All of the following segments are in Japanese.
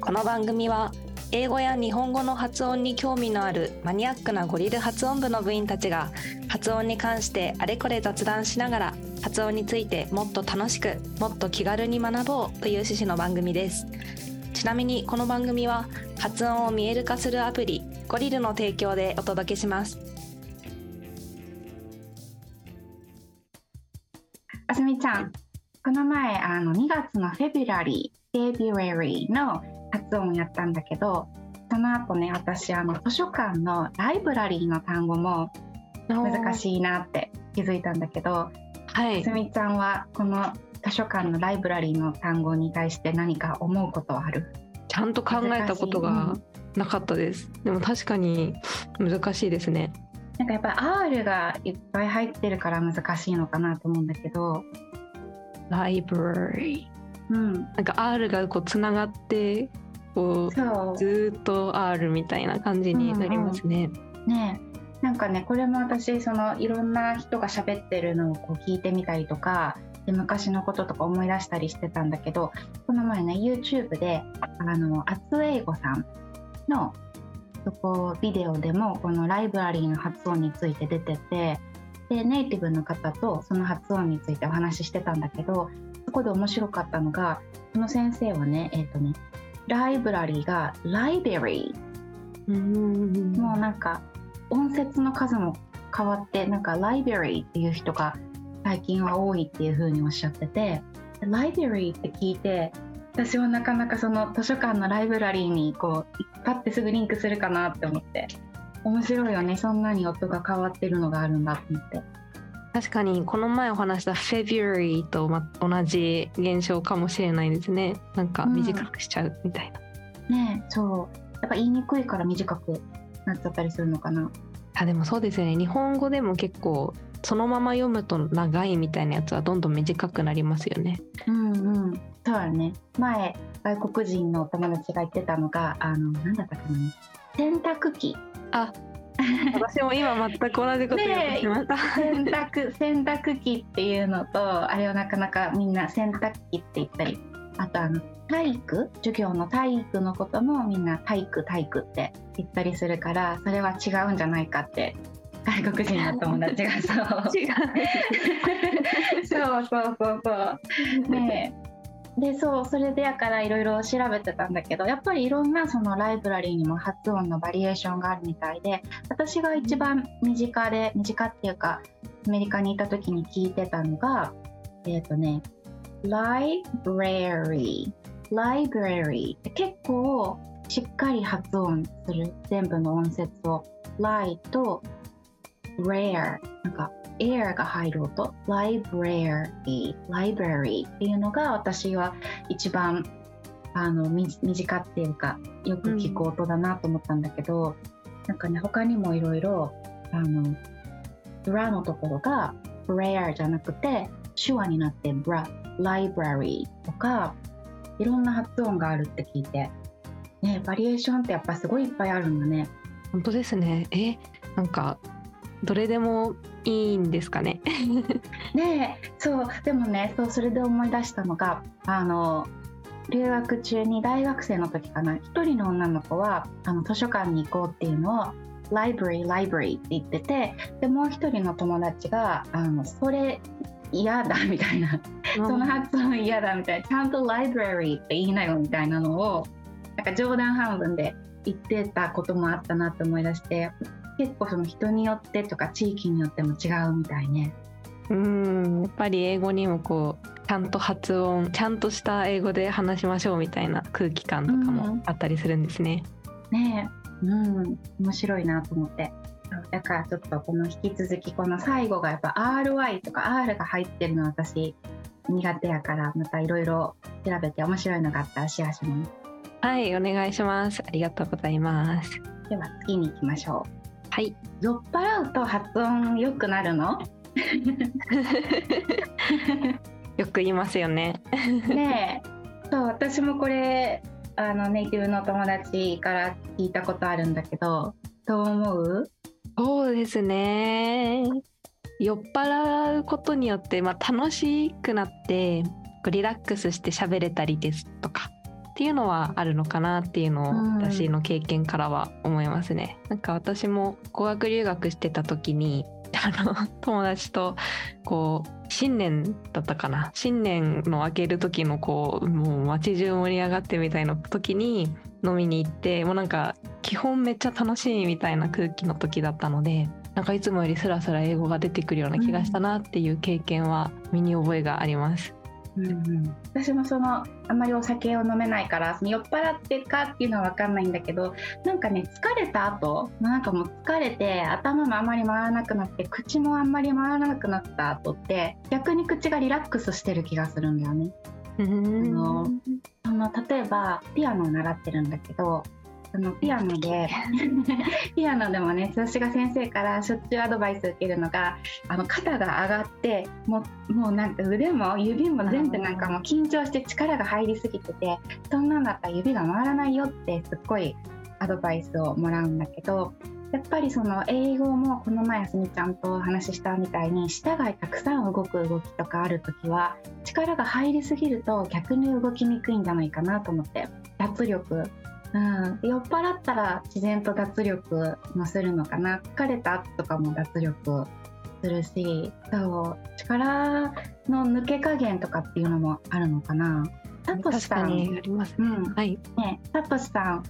この番組は英語や日本語の発音に興味のあるマニアックなゴリル発音部の部員たちが発音に関してあれこれ雑談しながら発音についてもっと楽しくもっと気軽に学ぼうという趣旨の番組です。ちなみにこの番組は発音を見える化するアプリゴリルの提供でお届けします。あすみちゃん、この前あの2月のフェビュラリー、フェビュラリーの発音やったんだけど、その後ね、私あの図書館のライブラリーの単語も難しいなって気づいたんだけど、はい。あすみちゃんはこの図書館のライブラリーの単語に対して何か思うことはある？ちゃんと考えたことがなかったです、でも確かに難しいですね。なんかやっぱり R がいっぱい入ってるから難しいのかなと思うんだけど、ライブラリうん、ーなんか R がこうつながってこそう。うずーっと R みたいな感じになりますね、ねえ。なんかねこれも私そのいろんな人が喋ってるのをこう聞いてみたりとかで昔のこととか思い出したりしてたんだけどこの前ね YouTube であの厚英語さんのそこビデオでもこのライブラリーの発音について出ててでネイティブの方とその発音についてお話ししてたんだけどそこで面白かったのがその先生はねえっ、とねライブラリーがライベリー。うん。もうなんか音節の数も変わってなんかライブラリーっていう人が最近は多いっていう風におっしゃっててライブラリーって聞いて私はなかなかその図書館のライブラリーにこうパッてすぐリンクするかなって思って面白いよねそんなに音が変わってるのがあるんだと思って確かにこの前お話した February とま同じ現象かもしれないですね。なんか短くしちゃうみたいな、ねえそう。やっぱ言いにくいから短くなっちゃったりするのかな。あでもそうですよね。日本語でも結構そのまま読むと長いみたいなやつはどんどん短くなりますよね。うんうん。そうだね。前外国人のお友達が言ってたのがあのなんだったかな。洗濯機。あ私も今全く同じこと言おうとしました、洗濯 洗濯機っていうのとあれをなかなかみんな洗濯機って言ったり。あとあの体育授業の体育のこともみんな体育体育って言ったりするからそれは違うんじゃないかって。外国人の友達がそう違う。そうそうそうそう。ねえでそうそれでやからいろいろ調べてたんだけどやっぱりいろんなそのライブラリーにも発音のバリエーションがあるみたいで私が一番身近で身近っていうかアメリカにいた時に聞いてたのがえっ、とね library library って結構しっかり発音する全部の音節を。lie と rare なんか air が入る音 library library っていうのが私は一番あのみ短っていうかよく聞く音だなと思ったんだけど、なんかね他にもいろいろあのブラのところが rare じゃなくて手話になってブラ library とかいろんな発音があるって聞いてねバリエーションってやっぱすごいいっぱいあるんだね。本当ですね。えなんかどれでもいいんですかね？ねえそうでもねそうそれで思い出したのがあの留学中に大学生の時かな。一人の女の子はあの図書館に行こうっていうのを「ライブラリーライブラリー」って言っててでもう一人の友達が「あのそれ嫌だ」みたいな。その発音嫌だみたいな。ちゃんと「ライブラリー」って言いなよみたいなのをなんか冗談半分で言ってたこともあったなって思い出して結構その人によってとか地域によっても違うみたいね。うんやっぱり英語にもこうちゃんと発音ちゃんとした英語で話しましょうみたいな空気感とかもあったりするんですね。ねえ、うん、面白いなと思って。だからちょっとこの引き続きこの最後がやっぱ RY とか R が入ってるの私苦手やからまたいろいろ調べて面白いのがあったらシェアします。はいお願いしますありがとうございますでは次に行きましょはい。う。酔っ払うと発音良くなるの？よく言いますよね。ねえそう私もこれあのネイティブの友達から聞いたことあるんだけどどう思う？そうですね。酔っ払うことによって、まあ、楽しくなってリラックスして喋れたりですとかっていうのはあるのかなっていうのを私の経験からは思いますね。なんか私も語学留学してた時に あの友達とこう新年だったかな新年の明ける時のこうもう街中盛り上がってみたいな時に飲みに行ってもうなんか基本めっちゃ楽しいみたいな空気の時だったのでなんかいつもよりスラスラ英語が出てくるような気がしたなっていう経験は身に覚えがあります。うんうん、私もそのあんまりお酒を飲めないから酔っ払ってかっていうのは分かんないんだけどなんかね疲れた後なんかもう疲れて頭もあんまり回らなくなって口もあんまり回らなくなった後って逆に口がリラックスしてる気がするんだよね。あの例えばピアノを習ってるんだけどそのピアノで。ピアノでもね私が先生からしょっちゅうアドバイス受けるのがあの肩が上がってもうもうなんか腕も指も全部なんかもう緊張して力が入りすぎててそんなんだったら指が回らないよってすっごいアドバイスをもらうんだけどやっぱりその英語もこの前すみちゃんとお話ししたみたいに舌がたくさん動く動きとかある時は力が入りすぎると逆に動きにくいんじゃないかなと思って脱力、うん、酔っ払ったら自然と脱力もするのかな。疲れた後とかも脱力するしそう力の抜け加減とかっていうのもあるのかな。サトシさん、確かにありますね。うん。はい。ね、サトシさん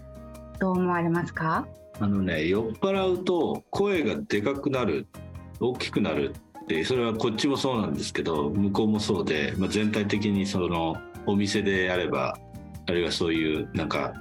どう思われますか？あのね酔っ払うと声がでかくなる大きくなるってそれはこっちもそうなんですけど向こうもそうで、まあ、全体的にそのお店であればあるいはそういうなんか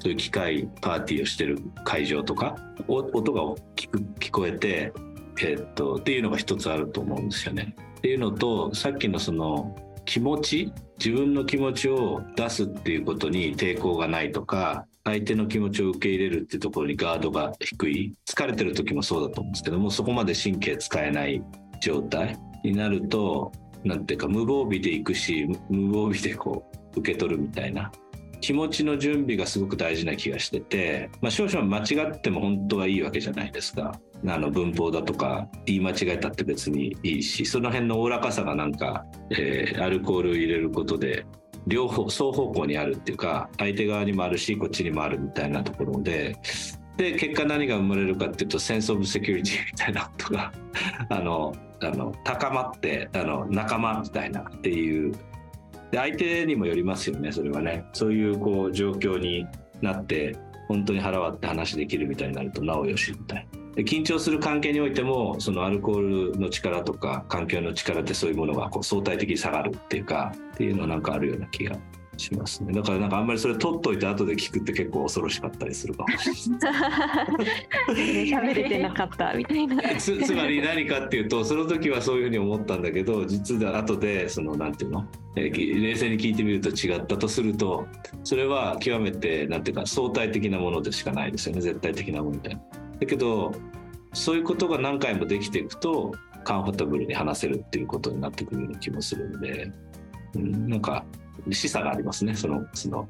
そういう機械パーティーをしてる会場とか音が大きく聞こえて、えーっとっていうのが一つあると思うんですよね。っていうのとさっきのその気持ち自分の気持ちを出すっていうことに抵抗がないとか相手の気持ちを受け入れるっていうところにガードが低い疲れてる時もそうだと思うんですけどもそこまで神経使えない状態になるとなんていうか無防備でいくし無防備でこう受け取るみたいな気持ちの準備がすごく大事な気がしてて、まあ、少々間違っても本当はいいわけじゃないですか。あの文法だとか言い間違えたって別にいいしその辺のおおらかさがなんか、えーアルコールを入れることで両方双方向にあるっていうか相手側にもあるしこっちにもあるみたいなところでで結果何が生まれるかっていうとセンス・オブ・セキュリティみたいなことがあのあの高まってあの仲間みたいなっていうで相手にもよりますよねそれはねそういうこう状況になって本当に腹割って話できるみたいになるとなおよしみたい。で緊張する関係においてもそのアルコールの力とか環境の力ってそういうものがこう相対的に下がるっていうかっていうのはなんかあるような気がしますね。だからなんかあんまりそれ取っといて後で聞くって結構恐ろしかったりするかもしれない。喋れてなかったみたいな。つ つまり何かっていうとその時はそういうふうに思ったんだけど実は後でそのなんていうの、冷静に聞いてみると違ったとするとそれは極めてなんていうか相対的なものでしかないですよね。絶対的なものみたいな。だけどそういうことが何回もできていくとカンファタブルに話せるっていうことになってくるような気もするんで、うん、なんか示唆がありますね。そのその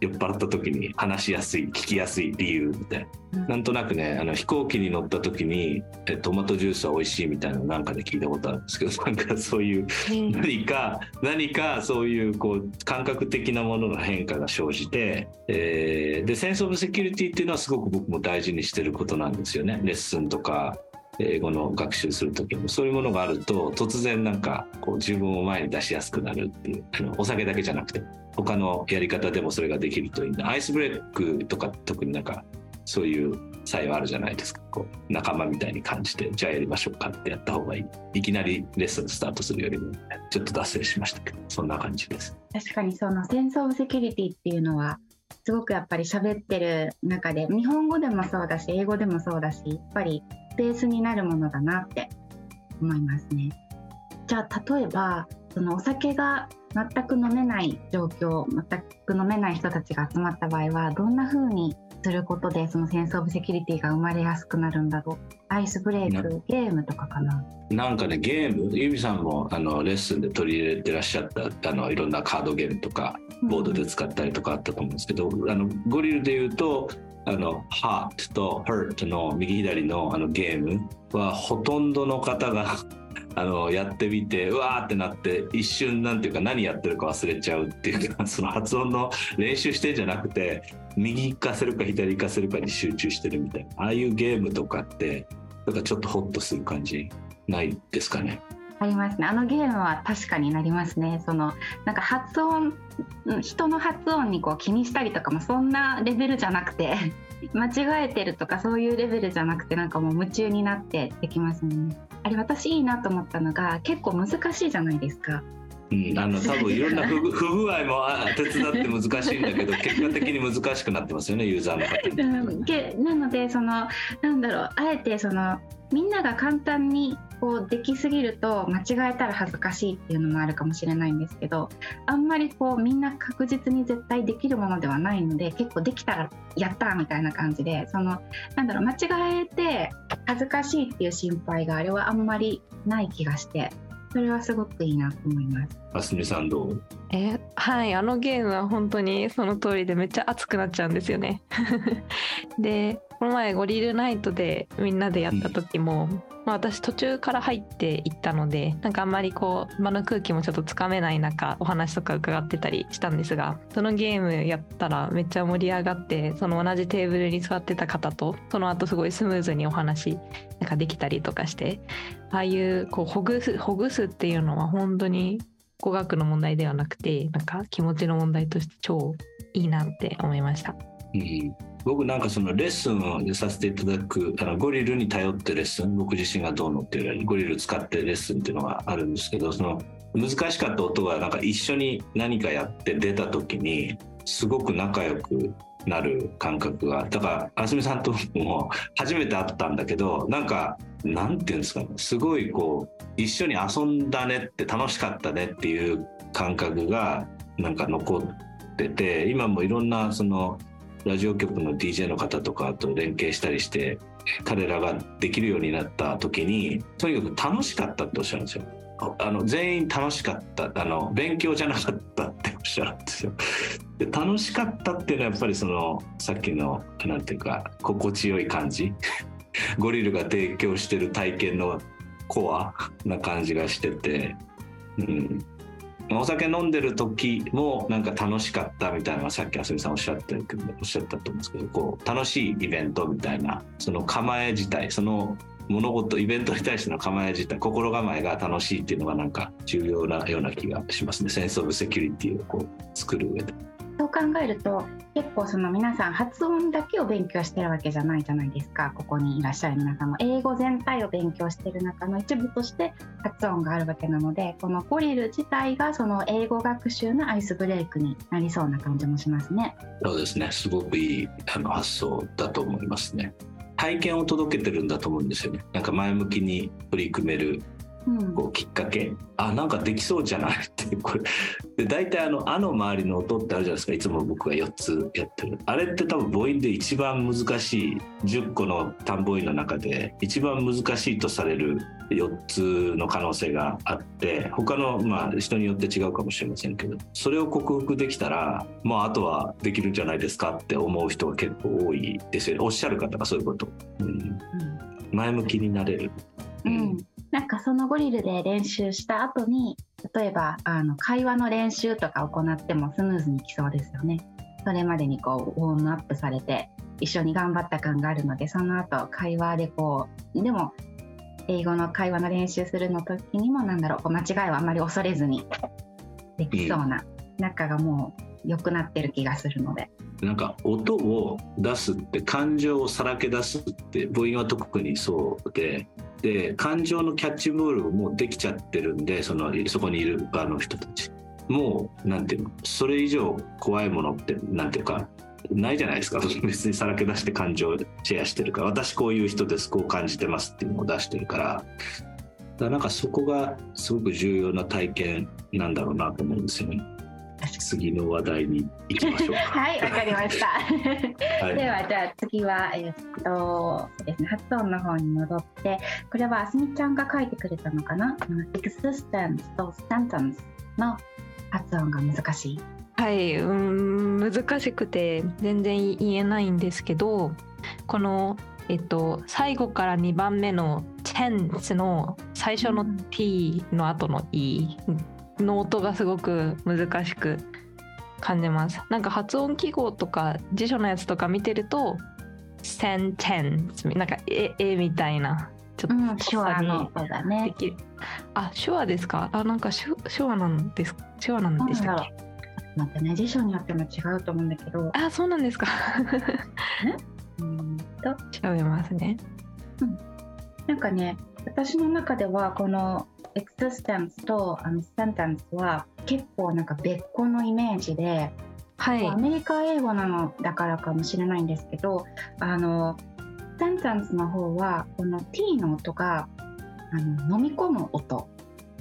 酔っ払った時に話しやすい聞きやすい理由みたいな。なんとなくねあの飛行機に乗った時にえトマトジュースは美味しいみたいなのなんかで聞いたことあるんですけど なんかそういう何か何かそういうこう感覚的なものの変化が生じて、えーでセンス・オブ・セキュリティっていうのはすごく僕も大事にしてることなんですよね。レッスンとか英語の学習する時もそういうものがあると突然なんかこう自分を前に出しやすくなるっていうあのお酒だけじゃなくて他のやり方でもそれができるといいんだ。アイスブレイクとか特になんかそういう作用あるじゃないですか。こう仲間みたいに感じてじゃあやりましょうかってやった方がいい。いきなりレッスンスタートするよりもちょっと脱線しましたけどそんな感じです。確かにそのセンス・オブ・セキュリティっていうのはすごくやっぱり喋ってる中で日本語でもそうだし英語でもそうだしやっぱりベースになるものだなって思いますね。じゃあ例えばそのお酒が全く飲めない状況全く飲めない人たちが集まった場合はどんな風にすることでそのセンス・オブ・セキュリティが生まれやすくなるんだろう？アイスブレイなクゲームとかかな？なんかねゲームユミさんもあのレッスンで取り入れてらっしゃったあのいろんなカードゲームとかボードで使ったりとかあったと思うんですけど、あのゴリルで言うとあの Hot と Hurt の右左のあのゲームはほとんどの方が あのやってみてうわーってなって一瞬なんていうか何やってるか忘れちゃうっていうか その発音の練習してんじゃなくて右行かせるか左行かせるかに集中してるみたいなああいうゲームとかってなんかちょっとホッとする感じないですかね？ありますね。あのゲームは確かになりますね。そのなんか発音人の発音にこう気にしたりとかもそんなレベルじゃなくて 間違えてるとかそういうレベルじゃなくてなんかもう夢中になってできますね。あれ私いいなと思ったのが結構難しいじゃないですか。うん、あの 多分いろんな不不具合も 手伝って難しいんだけど結果的に難しくなってますよねユーザーの方に。なのでそのなんだろうあえてそのみんなが簡単にこうできすぎると間違えたら恥ずかしいっていうのもあるかもしれないんですけどあんまりこうみんな確実に絶対できるものではないので結構できたらやったみたいな感じでそのなんだろう間違えて恥ずかしいっていう心配があれはあんまりない気がしてそれはすごくいいなと思います。あすみさんどう？えはいあのゲームは本当にその通りでめっちゃ熱くなっちゃうんですよね。でこの前ゴリルナイトでみんなでやった時も、うん、まあ、私途中から入っていったのでなんかあんまりこう場の空気もちょっとつかめない中お話とか伺ってたりしたんですがそのゲームやったらめっちゃ盛り上がってその同じテーブルに座ってた方とその後すごいスムーズにお話なんかできたりとかしてああいうこうほぐすほぐすっていうのは本当に語学の問題ではなくてなんか気持ちの問題として超いいなって思いました。うん僕なんかそのレッスンをさせていただくあのゴリルに頼ってレッスン僕自身がどうのっていうよりゴリル使ってレッスンっていうのがあるんですけどその難しかった音がなんか一緒に何かやって出た時にすごく仲良くなる感覚がだからあすみさんとも初めて会ったんだけどなんかなんていうんですかねすごいこう一緒に遊んだねって楽しかったねっていう感覚がなんか残ってて今もいろんなそのラジオ局の DJ の方とかと連携したりして彼らができるようになった時にとにかく楽しかったっておっしゃるんですよ。あの全員楽しかったあの勉強じゃなかったっておっしゃるんですよ。で楽しかったっていうのはやっぱりそのさっきのなんていうか心地よい感じゴリルが提供してる体験のコアな感じがしてて、うん、お酒飲んでる時もなんか楽しかったみたいなのがさっきあすみさんおっしゃっておっしゃったと思うんですけどこう楽しいイベントみたいなその構え自体その物事イベントに対しての構え自体心構えが楽しいっていうのがなんか重要なような気がしますねセンス・オブ・セキュリティをこう作る上で。そう考えると結構その皆さん発音だけを勉強してるわけじゃないじゃないですかここにいらっしゃる皆さんも英語全体を勉強してる中の一部として発音があるわけなのでこのゴリル自体がその英語学習のアイスブレイクになりそうな感じもしますね。そうですねすごくいいあの発想だと思いますね。体験を届けてるんだと思うんですよね。なんか前向きに取り組めるこうきっかけ、うん、あなんかできそうじゃない？ってこれ。で大体あの「あ」の周りの音ってあるじゃないですか。いつも僕が4つやってる。あれって多分母音で一番難しい。10個の単母音の中で一番難しいとされる4つの可能性があって他のまあ人によって違うかもしれませんけどそれを克服できたらまああとはできるんじゃないですかって思う人が結構多いですよね。おっしゃる方がそういうこと、うん、うん、前向きになれる。うんなんかそのゴリルで練習した後に例えばあの会話の練習とか行ってもスムーズにいきそうですよね。それまでにこうウォームアップされて一緒に頑張った感があるのでその後会話でこうでも英語の会話の練習するの時にもなんだろうこう間違いはあまり恐れずにできそうな仲がもう良くなってる気がするので。なんか音を出すって感情をさらけ出すって母音は特にそうでで感情のキャッチボールをもうできちゃってるんでそのそこにいる場の人たち。もうなんていうのそれ以上怖いものってなんていうかないじゃないですか。別にさらけ出して感情をシェアしてるから。私こういう人です。こう感じてますっていうのを出してるから。だからなんかそこがすごく重要な体験なんだろうなと思うんですよね。次の話題に行きましょう はい、わかりました。はい、では、じゃあ次は、えっと、そうですね、発音の方に戻って、これはあすみちゃんが書いてくれたのかな ?existence と sentence の発音が難しい。はい、うん、難しくて全然言えないんですけど、このえっと、最後から2番目の tense の最初のうん T の後の E の音がすごく難しく感じます。なんか発音記号とか辞書のやつとか見てると sentence なんか絵絵みたいなちょっうん、と手話の音だでね。あ手話ですか？あなんか手手話なんです手話なんでしたっけ？待ってね、辞書によっても違うと思うんだけど、あそうなんですか。うんと、調べますね。なんかね、私の中ではこの existence とあの sentence は結構なんか別個のイメージで、はいアメリカ英語なのだからかもしれないんですけど、あの、sentence の方はこの t の音があの飲み込む音。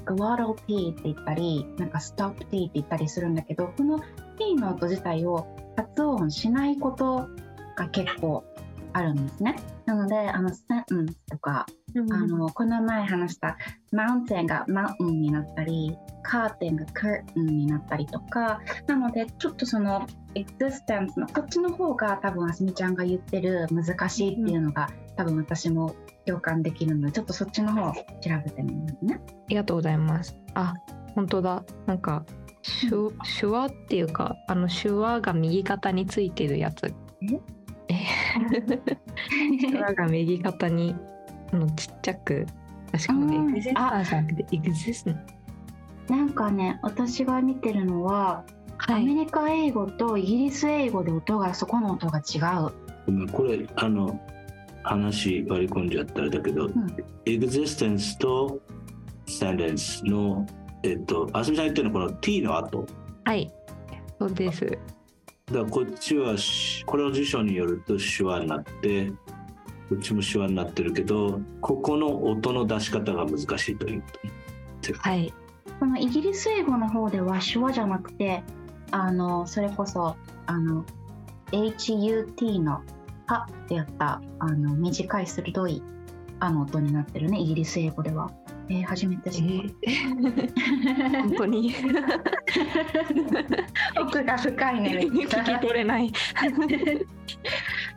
glottal t って言ったり、なんか stop t って言ったりするんだけど、この t の音自体を発音しないことが結構あるんですね。なので、あの、sentence とか、あのこの前話したマウンテンがマウンになったりカーテンがカーテンになったりとかなのでちょっとそのエクジステンスのこっちの方が多分あすみちゃんが言ってる難しいっていうのが、多分私も共感できるのでちょっとそっちの方を調べてみますね。ありがとうございます。あ、本当だ。なんか手手話っていうか、あの手話が右肩についてるやつ。え手話が右肩にあのちっちゃく、確かにうんエグジスタンスじゃなくてエグジスなんかね私が見てるのは、はい。アメリカ英語とイギリス英語で音がそこの音が違う。これあの話割り込んじゃったらだけど、んエグゼステンスとスタンデンスのえっとあすみさん言ってるのはこの T の後はい。そうです。だこっちはこれの辞書によると手話になってこっちも手話になってるけどここの音の出し方が難しいというはい。このイギリス英語の方では手話じゃなくてあのそれこそあの HUT の「は」ってやったあの短い鋭い「あ」の音になってるねイギリス英語では。えー、初めてえ知った。ー本当に 奥が深いね。聞き取れない。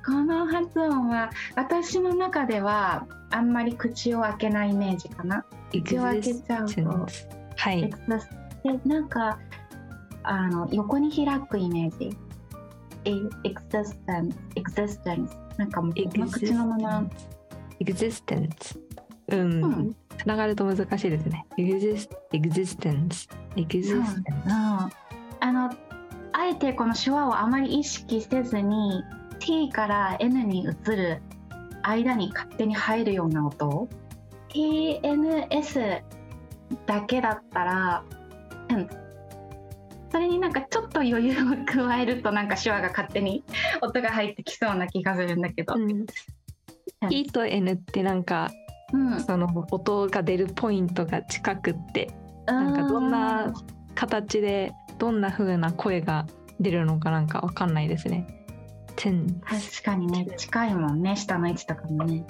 この発音は私の中ではあんまり口を開けないイメージかな。口を開けちゃうと。はい。でなんかあの横に開くイメージ。エエクセステンス、エクセステンス。なんかもう口のまま。 existence。うん。うんつながると難しいですね。 exis existence。existence。うんあのあえてこの schwa をあまり意識せずに T から N に移る間に勝手に入るような音？TNS だけだったら、うんそれになんかちょっと余裕を加えるとなんか schwa が勝手に音が入ってきそうな気がするんだけど、うん。E と N ってなんかうん、その音が出るポイントが近くってなんかどんな形でどんな風な声が出るのかなんかわかんないですね。確かにね近いもんね下の位置とかもね。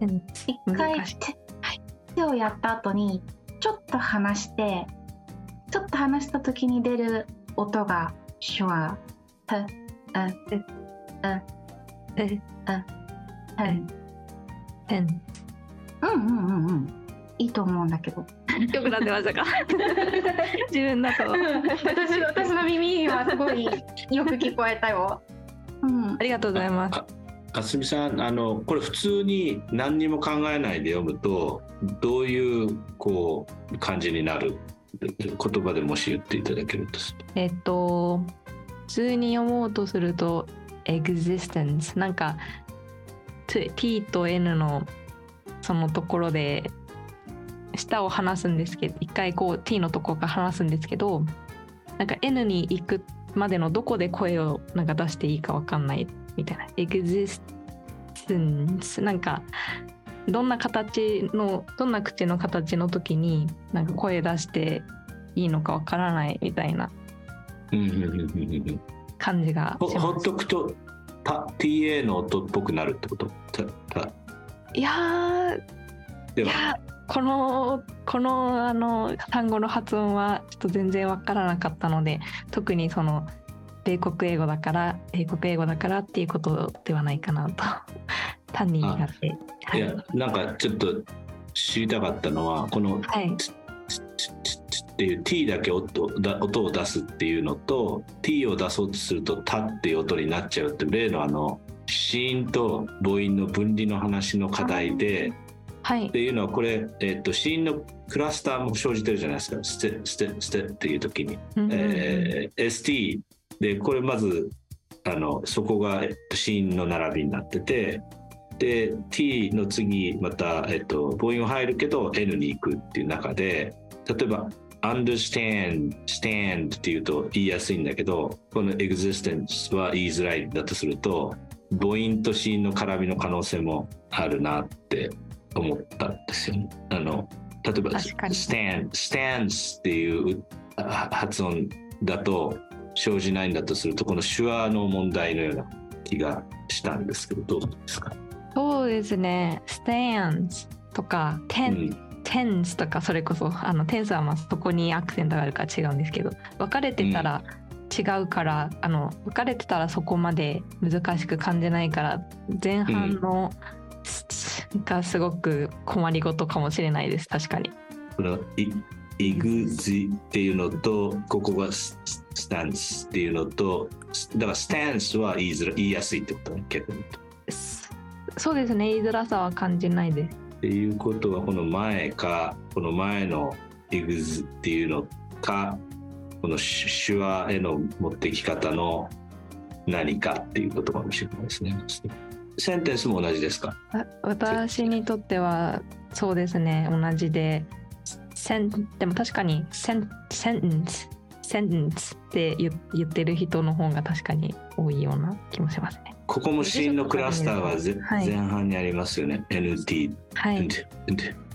テン一回難しい。手,、手をやった後にちょっと離してちょっと離した時に出る音が手話「ふ」「う」え「うん」テンうんうんうんうん。いいと思うんだけど。よくなってましたか？自分だと私私の耳にはすごいよく聞こえたよ。うん。ありがとうございます。ああすみさんあのこれ普通に何にも考えないで読むとどういうこう感じになる言葉でもし言っていただけるとするえっと普通に読もうとすると existence なんか T と N のそのところで舌を離すんですけど一回こう T のところから離すんですけどなんか N に行くまでのどこで声をなんか出していいかわかんないみたいな existence なんかどんな形のどんな口の形の時になんか声出していいのかわからないみたいな感じがほほっします。とくとた TA の音っぽくなるってこと？いやーでは。このこのあの単語の発音はちょっと全然わからなかったので特にその米国英語だから英国英語だからっていうことではないかなと。単に苦手。はいやなんかちょっと知りたかったのはこのはい。チッチッチッチッっていう T だけ音だ音を出すっていうのと T を出そうとすると「タ」っていう音になっちゃうって例のあの子音と母音の分離の話の課題ではい。っていうのはこれ、えっと子音のクラスターも生じてるじゃないですか「ステステステ」っていう時に。うんうんうん。えー ST でこれまずあのそこがえっと子音の並びになっててで T の次また、えっと、母音は入るけど N に行くっていう中で例えば understand stand っていうと言いやすいんだけどこの existence は言いづらいんだとすると母音と子音の絡みの可能性もあるなって思ったんですよね。あの例えば stand stands っていうあ発音だと生じないんだとするとこの手話の問題のような気がしたんですけどどうですか、そうですね。stands とかう ten ん tens とかそれこそあの tens はまあそこにアクセントがあるから違うんですけど分かれてたら違うから、あの分かれてたらそこまで難しく感じないから前半の、がすごく困りごとかもしれないです確かに。このいイグジっていうのとここがススタンスっていうのとだからスタンスは言いづら言いやすいってことね逆に言うと。すそうですね言いづらさは感じないです。っていうことはこの前かこの前のイグズっていうのかこの手話への持ってき方の何かっていうことかもしれないですね。センテンスも同じですか？私にとってはそうですね同じでセンでも確かにセンセンテンスセンテンスって言ってる人の方が確かに多いような気もしますね。ここもシーンのクラスターはぜはい前半にありますよね。NT。はい、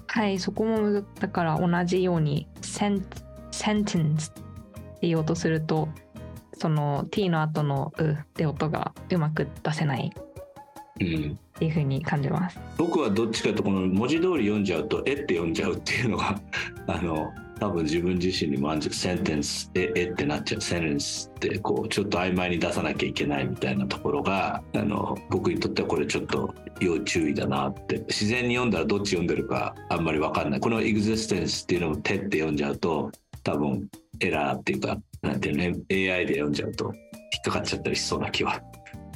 はい、そこもだから同じようにセンセンテンスって言おうとするとその t の後の「う」って音がうまく出せないうんっていう風に感じます。僕はどっちかとこの文字通り読んじゃうと「え」って読んじゃうっていうのがあの多分自分自身にもセンテンス「え」えってなっちゃうセンテンスってこうちょっと曖昧に出さなきゃいけないみたいなところがあの僕にとってはこれちょっと要注意だなって自然に読んだらどっち読んでるかあんまり分かんないこの「エグゼステンス」っていうのを「手」って読んじゃうと多分エラーっていうかなんていうのね AI で読んじゃうと引っかかっちゃったりしそうな気は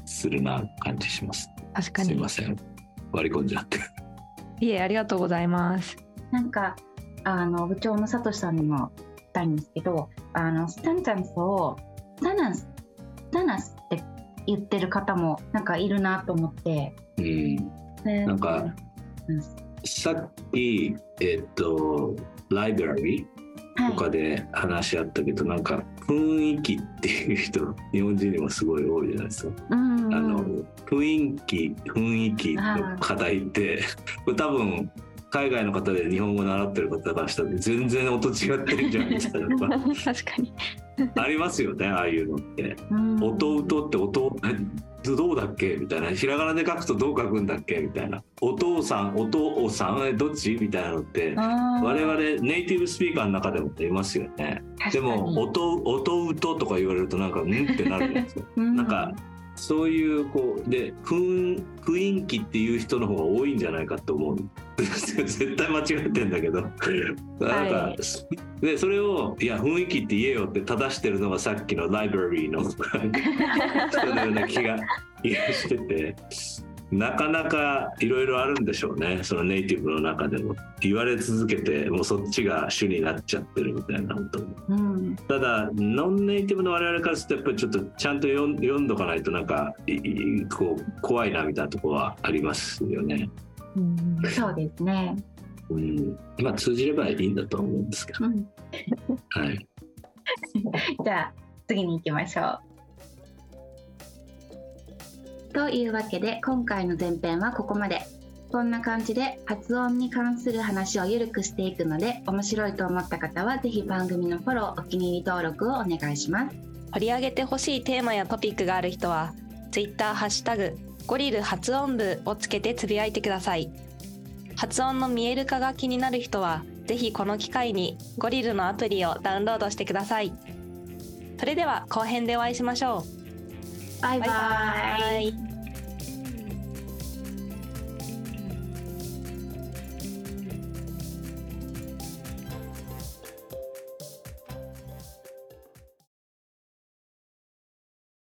するな感じします。確かにすいません割り込んじゃって。いえありがとうございます。なんかあの部長のさとしさんにも聞きたいんですけどあのスタンチャンスをサナスサナスって言ってる方もなんかいるなと思って、うん、ね。なんかうんさっきえっとライブラリはい。とかで話し合ったけど、なんか雰囲気っていう人日本人にもすごい多いじゃないですか。うんあの雰囲気雰囲気の課題って多分海外の方で日本語習ってる方からしたら全然音違ってるじゃんみたいなのが確かに。ありますよねああいうのって。うん。音音って音え どうだっけ？みたいな。ひらがなで書くとどう書くんだっけ？みたいな。お父さんお父さん？えどっち？みたいなのって我々ネイティブスピーカーの中でもいますよね。でも音音音とか言われるとなんかうんってなるじゃないですか。うん。なんかそういうこうで雰雰囲気っていう人の方が多いんじゃないかと思う絶対間違ってんだけど。なんか、はい。でそれをいや雰囲気って言えよって正してるのがさっきのライブラリーの人のような気が気がしててなかなかいろいろあるんでしょうね。そのネイティブの中でも。言われ続けてもうそっちが主になっちゃってるみたいなことも。うん。ただノンネイティブの我々からするとやっぱりちょっとちゃんと読んどかないとなんかこう怖いなみたいなところはありますよね。うん。そうですね、うん、まあ通じればいいんだと思うんですけど、うん、はい、じゃあ次に行きましょう。というわけで今回の前編はここまで。こんな感じで発音に関する話をゆるくしていくので面白いと思った方はぜひ番組のフォローお気に入り登録をお願いします。取り上げてほしいテーマやトピックがある人は Twitter ハッシュタグゴリル発音部をつけてつぶやいてください発音の見える化が気になる人はぜひこの機会にゴリルのアプリをダウンロードしてくださいそれでは後編でお会いしましょうバイバイバイバイ